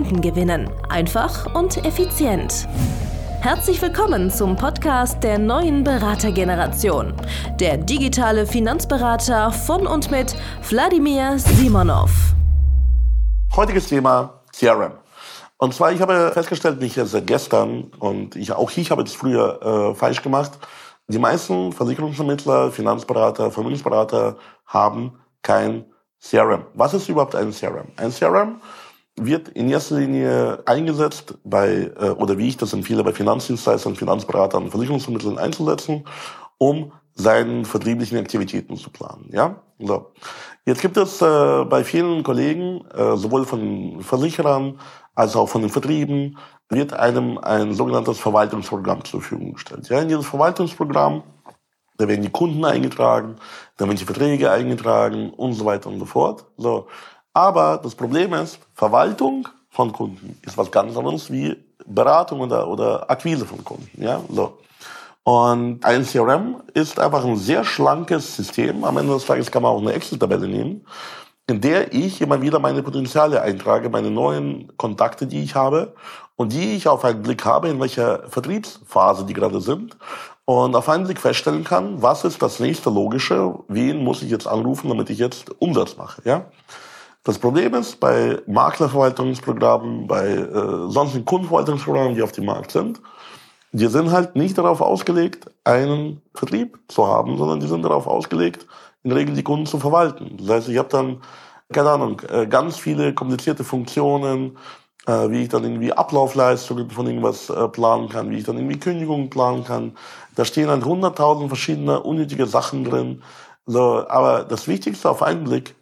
Kunden gewinnen. Einfach und effizient. Herzlich willkommen zum Podcast der neuen Beratergeneration. Der digitale Finanzberater von und mit Wladimir Simonov. Heutiges Thema CRM. Und zwar, ich habe festgestellt, nicht erst gestern, und ich, auch ich habe es früher äh, falsch gemacht, die meisten Versicherungsvermittler, Finanzberater, Vermögensberater haben kein CRM. Was ist überhaupt ein CRM? Ein CRM wird in erster Linie eingesetzt bei, äh, oder wie ich das empfehle, bei Finanzdienstleistern, Finanzberatern, Versicherungsvermittlern einzusetzen, um seinen vertrieblichen Aktivitäten zu planen. Ja, so. Jetzt gibt es äh, bei vielen Kollegen, äh, sowohl von Versicherern als auch von den Vertrieben, wird einem ein sogenanntes Verwaltungsprogramm zur Verfügung gestellt. Ja, in dieses Verwaltungsprogramm, da werden die Kunden eingetragen, da werden die Verträge eingetragen und so weiter und so fort. So. Aber das Problem ist, Verwaltung von Kunden ist was ganz anderes wie Beratung oder, oder Akquise von Kunden. Ja, so. Und ein CRM ist einfach ein sehr schlankes System. Am Ende des Tages kann man auch eine Excel-Tabelle nehmen, in der ich immer wieder meine Potenziale eintrage, meine neuen Kontakte, die ich habe und die ich auf einen Blick habe, in welcher Vertriebsphase die gerade sind und auf einen Blick feststellen kann, was ist das nächste Logische, wen muss ich jetzt anrufen, damit ich jetzt Umsatz mache. Ja? Das Problem ist, bei Maklerverwaltungsprogrammen, bei äh, sonstigen Kundenverwaltungsprogrammen, die auf dem Markt sind, die sind halt nicht darauf ausgelegt, einen Vertrieb zu haben, sondern die sind darauf ausgelegt, in der Regel die Kunden zu verwalten. Das heißt, ich habe dann, keine Ahnung, äh, ganz viele komplizierte Funktionen, äh, wie ich dann irgendwie Ablaufleistungen von irgendwas äh, planen kann, wie ich dann irgendwie Kündigungen planen kann. Da stehen halt hunderttausend verschiedene unnötige Sachen drin. So, aber das Wichtigste auf einen Blick,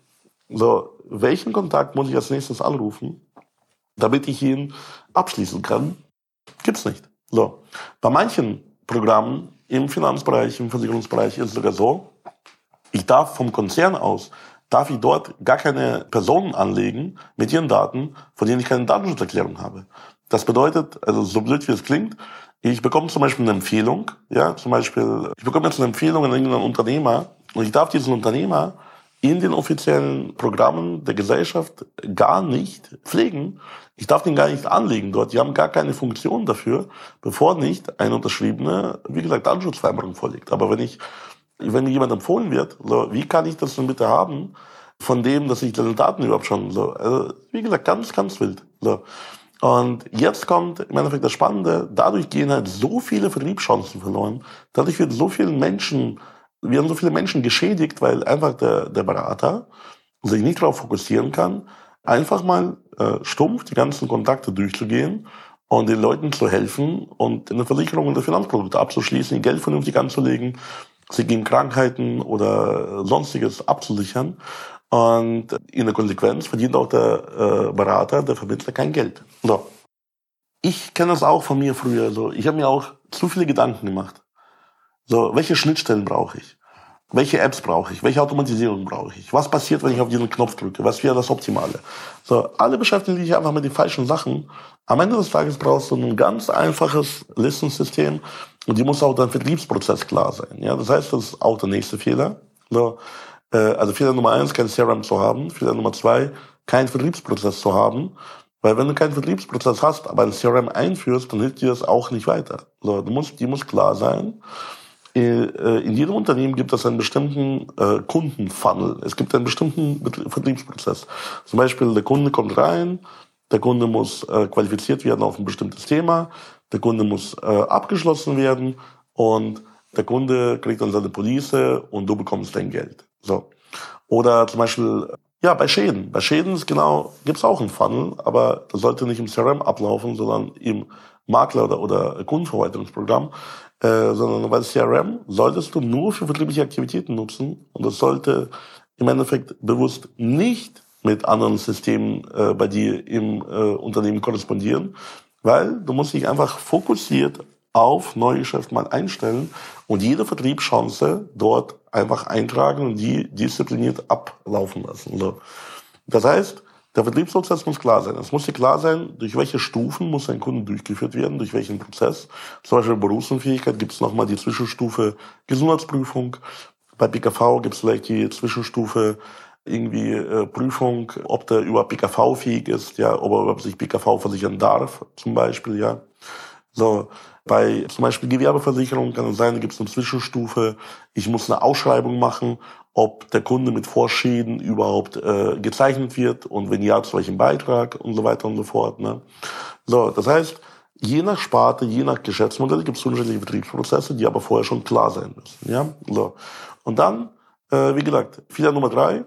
so, welchen Kontakt muss ich als nächstes anrufen, damit ich ihn abschließen kann? Gibt's nicht. So. Bei manchen Programmen im Finanzbereich, im Versicherungsbereich ist es sogar so, ich darf vom Konzern aus, darf ich dort gar keine Personen anlegen mit ihren Daten, von denen ich keine Datenschutzerklärung habe. Das bedeutet, also so blöd wie es klingt, ich bekomme zum Beispiel eine Empfehlung, ja, zum Beispiel, ich bekomme jetzt eine Empfehlung an irgendeinen Unternehmer und ich darf diesen Unternehmer in den offiziellen Programmen der Gesellschaft gar nicht pflegen. Ich darf den gar nicht anlegen dort. Die haben gar keine Funktion dafür, bevor nicht eine unterschriebene, wie gesagt, Datenschutzvereinbarung vorliegt. Aber wenn ich, wenn mir jemand empfohlen wird, so, wie kann ich das denn bitte haben, von dem, dass ich diese Daten überhaupt schon so, also, wie gesagt, ganz, ganz wild. So. Und jetzt kommt im Endeffekt das Spannende, dadurch gehen halt so viele Vertriebschancen verloren, dadurch wird so vielen Menschen wir haben so viele Menschen geschädigt, weil einfach der, der Berater sich nicht darauf fokussieren kann, einfach mal äh, stumpf die ganzen Kontakte durchzugehen und den Leuten zu helfen und eine Versicherung und Finanzprodukte abzuschließen, ihr Geld vernünftig anzulegen, sich gegen Krankheiten oder sonstiges abzusichern. Und in der Konsequenz verdient auch der äh, Berater, der Vermittler kein Geld. So. Ich kenne das auch von mir früher. So. Ich habe mir auch zu viele Gedanken gemacht. So, welche Schnittstellen brauche ich? Welche Apps brauche ich? Welche Automatisierung brauche ich? Was passiert, wenn ich auf diesen Knopf drücke? Was wäre das Optimale? So, alle beschäftigen sich einfach mit den falschen Sachen. Am Ende des Tages brauchst du ein ganz einfaches Listensystem und die muss auch dein Vertriebsprozess klar sein. Ja, das heißt, das ist auch der nächste Fehler. So, äh, also Fehler Nummer eins, kein CRM zu haben. Fehler Nummer zwei, keinen Vertriebsprozess zu haben. Weil wenn du keinen Vertriebsprozess hast, aber ein CRM einführst, dann hilft dir das auch nicht weiter. So, du musst, die muss klar sein. Äh, in jedem Unternehmen gibt es einen bestimmten äh, Kundenfunnel. Es gibt einen bestimmten Vertriebsprozess. Zum Beispiel der Kunde kommt rein, der Kunde muss äh, qualifiziert werden auf ein bestimmtes Thema, der Kunde muss abgeschlossen werden und der Kunde kriegt dann seine Police und du bekommst dein Geld. So. Oder zum Beispiel, ja, bei Schäden. Bei Schäden ist genau, gibt's auch einen Funnel, aber das sollte nicht im CRM ablaufen, sondern im Makler- oder, oder Kundenverwaltungsprogramm. Äh, sondern weil CRM solltest du nur für vertriebliche Aktivitäten nutzen und das sollte im Endeffekt bewusst nicht mit anderen Systemen äh, bei dir im äh, Unternehmen korrespondieren, weil du musst dich einfach fokussiert auf Neugeschäft mal einstellen und jede Vertriebschance dort einfach eintragen und die diszipliniert ablaufen lassen. So. Das heißt, der Vertriebsprozess muss klar sein. Es muss dir klar sein, durch welche Stufen muss ein Kunde durchgeführt werden, durch welchen Prozess. Zum Beispiel Berufsunfähigkeit gibt es nochmal die Zwischenstufe Gesundheitsprüfung. Bei PKV gibt es vielleicht die Zwischenstufe irgendwie äh, Prüfung, ob der über PKV fähig ist, ja, ob er sich PKV versichern darf, zum Beispiel, ja. So, bei zum Beispiel Gewerbeversicherung kann es sein, da gibt es eine Zwischenstufe. Ich muss eine Ausschreibung machen, ob der Kunde mit Vorschäden überhaupt äh, gezeichnet wird und wenn ja, zu welchem Beitrag und so weiter und so fort. Ne? So, das heißt, je nach Sparte, je nach Geschäftsmodell gibt es unterschiedliche Betriebsprozesse, die aber vorher schon klar sein müssen. Ja? So. Und dann, äh, wie gesagt, Fehler Nummer drei,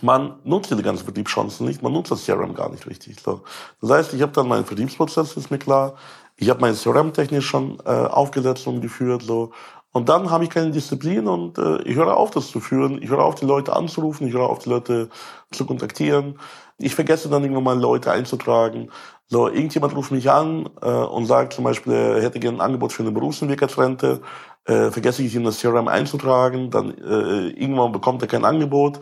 man nutzt die ganzen Vertriebschancen nicht, man nutzt das CRM gar nicht richtig. So. Das heißt, ich habe dann meinen Vertriebsprozess, ist mir klar, ich habe mein CRM technisch schon äh, aufgesetzt und geführt, so. Und dann habe ich keine Disziplin und äh, ich höre auf, das zu führen. Ich höre auf, die Leute anzurufen, ich höre auf, die Leute zu kontaktieren. Ich vergesse dann irgendwann mal Leute einzutragen. So, irgendjemand ruft mich an äh, und sagt zum Beispiel, er hätte gerne ein Angebot für eine Berufsentwicklerrente. Äh, vergesse ich in das CRM einzutragen, dann äh, irgendwann bekommt er kein Angebot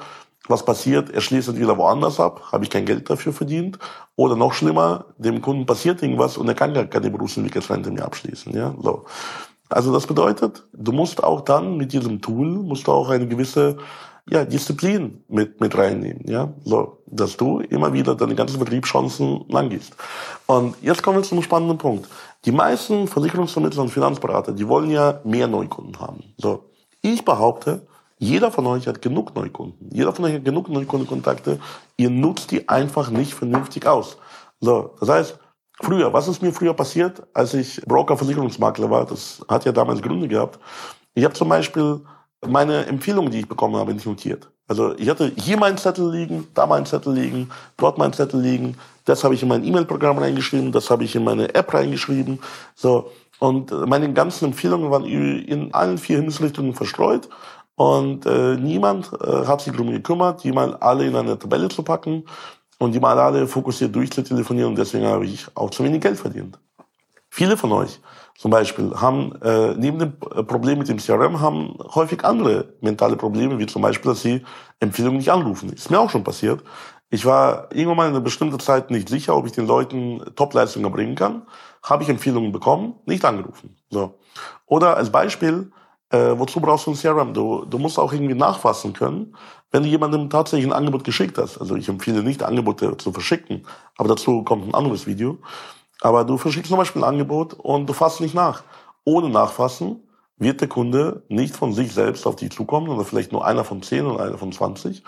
was passiert? Er schließt es wieder woanders ab, habe ich kein Geld dafür verdient. Oder noch schlimmer, dem Kunden passiert irgendwas und er kann gar keine Berufsentwicklerrente mehr abschließen. Ja, so. Also das bedeutet, du musst auch dann mit diesem Tool, musst du auch eine gewisse ja, Disziplin mit, mit reinnehmen, ja, so, dass du immer wieder deine ganzen Betriebschancen angehst. Und jetzt kommen wir zum spannenden Punkt. Die meisten Versicherungsvermittler und Finanzberater, die wollen ja mehr Neukunden haben. So, ich behaupte, jeder von euch hat genug Neukunden. Jeder von euch hat genug Neukundenkontakte. Ihr nutzt die einfach nicht vernünftig aus. So, das heißt, früher, was ist mir früher passiert, als ich Broker-Versicherungsmakler war? Das hat ja damals Gründe gehabt. Ich habe zum Beispiel meine Empfehlungen, die ich bekommen habe, nicht notiert. Also ich hatte hier meinen Zettel liegen, da meinen Zettel liegen, dort meinen Zettel liegen. Das habe ich in mein E-Mail-Programm reingeschrieben, das habe ich in meine App reingeschrieben. So und meine ganzen Empfehlungen waren in allen vier Himmelsrichtungen verstreut. Und äh, niemand äh, hat sich darum gekümmert, die mal alle in eine Tabelle zu packen und die mal alle fokussiert durchzutelefonieren. Und deswegen habe ich auch zu wenig Geld verdient. Viele von euch zum Beispiel haben äh, neben dem Problem mit dem CRM haben häufig andere mentale Probleme, wie zum Beispiel, dass sie Empfehlungen nicht anrufen. Ist mir auch schon passiert. Ich war irgendwann mal in einer bestimmten Zeit nicht sicher, ob ich den Leuten Topleistungen bringen kann. Habe ich Empfehlungen bekommen, nicht angerufen. So. Oder als Beispiel, äh, wozu brauchst du ein CRM? Du, du musst auch irgendwie nachfassen können, wenn du jemandem tatsächlich ein Angebot geschickt hast. Also ich empfehle nicht, Angebote zu verschicken, aber dazu kommt ein anderes Video. Aber du verschickst zum Beispiel ein Angebot und du fasst nicht nach. Ohne Nachfassen wird der Kunde nicht von sich selbst auf dich zukommen, oder vielleicht nur einer von zehn oder einer von zwanzig.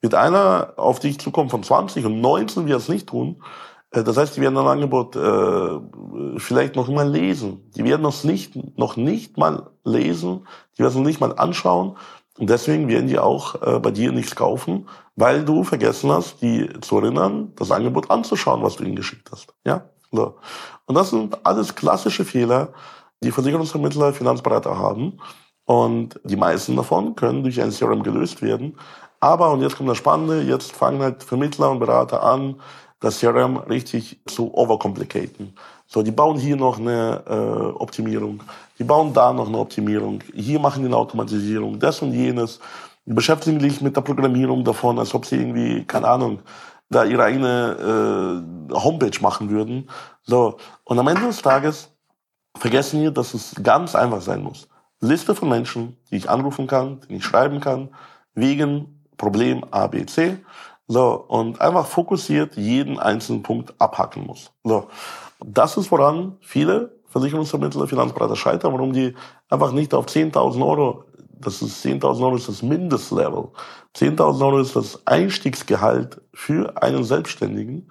Wird einer auf dich zukommen von zwanzig und 19 wird es nicht tun, äh, das heißt, die werden ein Angebot äh, vielleicht noch mal lesen. Die werden es nicht, noch nicht mal lesen, die werden es nicht mal anschauen. Und deswegen werden die auch äh, bei dir nichts kaufen, weil du vergessen hast, die zu erinnern, das Angebot anzuschauen, was du ihnen geschickt hast. Ja, so. Und das sind alles klassische Fehler, die Versicherungsvermittler, Finanzberater haben. Und die meisten davon können durch ein CRM gelöst werden. Aber, und jetzt kommt das Spannende, jetzt fangen halt Vermittler und Berater an, das CRM richtig zu overcomplicaten. So, die bauen hier noch eine äh, Optimierung, die bauen da noch eine Optimierung, hier machen die eine Automatisierung, das und jenes, beschäftigen sich mit der Programmierung davon, als ob sie irgendwie, keine Ahnung, da ihre eigene äh, Homepage machen würden. So, und am Ende des Tages vergessen wir, dass es ganz einfach sein muss. Liste von Menschen, die ich anrufen kann, die ich schreiben kann, wegen Problem A, B, C. So, und einfach fokussiert jeden einzelnen Punkt abhacken muss. So, das ist, woran viele Versicherungsvermittler, Finanzberater scheitern, warum die einfach nicht auf 10.000 Euro, das ist 10.000 Euro ist das Mindestlevel, 10.000 Euro ist das Einstiegsgehalt für einen Selbstständigen,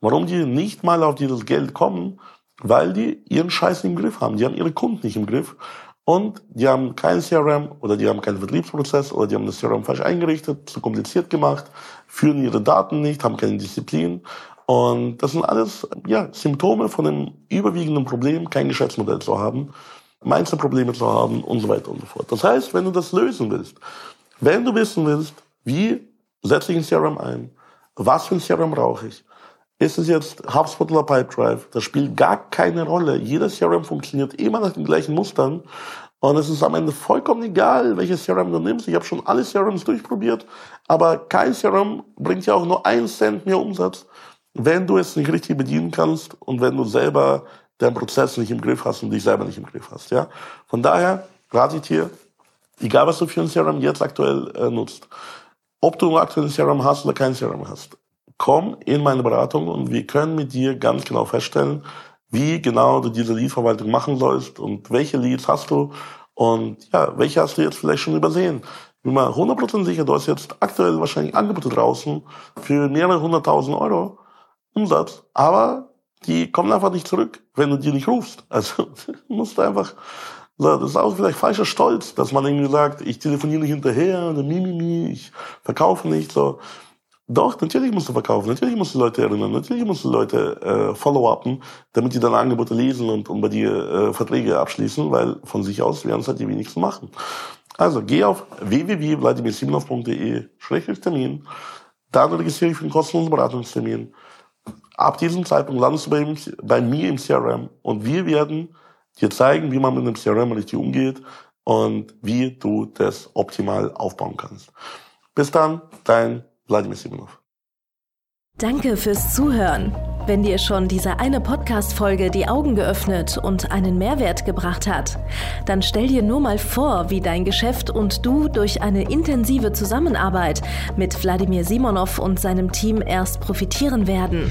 warum die nicht mal auf dieses Geld kommen, weil die ihren Scheiß im Griff haben. Die haben ihre Kunden nicht im Griff und die haben kein CRM oder die haben keinen Vertriebsprozess oder die haben das CRM falsch eingerichtet, zu kompliziert gemacht, führen ihre Daten nicht, haben keine Disziplin. Und das sind alles ja, Symptome von einem überwiegenden Problem, kein Geschäftsmodell zu haben, Mindset-Probleme zu haben und so weiter und so fort. Das heißt, wenn du das lösen willst, wenn du wissen willst, wie setze ich ein CRM ein? Was für ein CRM brauche ich? Ist es jetzt HubSpot oder Pipedrive? Das spielt gar keine Rolle. Jeder CRM funktioniert immer nach den gleichen Mustern. Und es ist am Ende vollkommen egal, welches CRM du nimmst. Ich habe schon alle CRMs durchprobiert, aber kein CRM bringt ja auch nur einen Cent mehr Umsatz, wenn du es nicht richtig bedienen kannst und wenn du selber deinen Prozess nicht im Griff hast und dich selber nicht im Griff hast. Ja? Von daher rate ich dir, egal was du für ein CRM jetzt aktuell äh, nutzt, ob du aktuell ein CRM hast oder kein CRM hast, komm in meine Beratung und wir können mit dir ganz genau feststellen, wie genau du diese Leadverwaltung machen sollst und welche Leads hast du und ja, welche hast du jetzt vielleicht schon übersehen. Ich bin mal 100% sicher, du hast jetzt aktuell wahrscheinlich Angebote draußen für mehrere hunderttausend Euro Umsatz, aber die kommen einfach nicht zurück, wenn du die nicht rufst. Also musst du einfach, das ist auch vielleicht falscher Stolz, dass man irgendwie sagt, ich telefoniere nicht hinterher, oder mimimi, ich verkaufe nicht, so. Doch, natürlich musst du verkaufen, natürlich musst du Leute erinnern, natürlich musst du Leute äh, follow-upen, damit die deine Angebote lesen und, und bei dir äh, Verträge abschließen, weil von sich aus werden es halt die wenigsten machen. Also geh auf www.vladimirsimonov.de-termin, dann registriere dich für einen kostenlosen Beratungstermin. Ab diesem Zeitpunkt landest du bei, bei mir im CRM und wir werden dir zeigen, wie man mit einem CRM richtig umgeht und wie du das optimal aufbauen kannst. Bis dann, dein Wladimir Simonov. Danke fürs Zuhören. Wenn dir schon diese eine Podcast-Folge die Augen geöffnet und einen Mehrwert gebracht hat, dann stell dir nur mal vor, wie dein Geschäft und du durch eine intensive Zusammenarbeit mit Wladimir Simonov und seinem Team erst profitieren werden.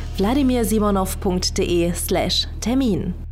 www.vladimirsimonov.de/termin.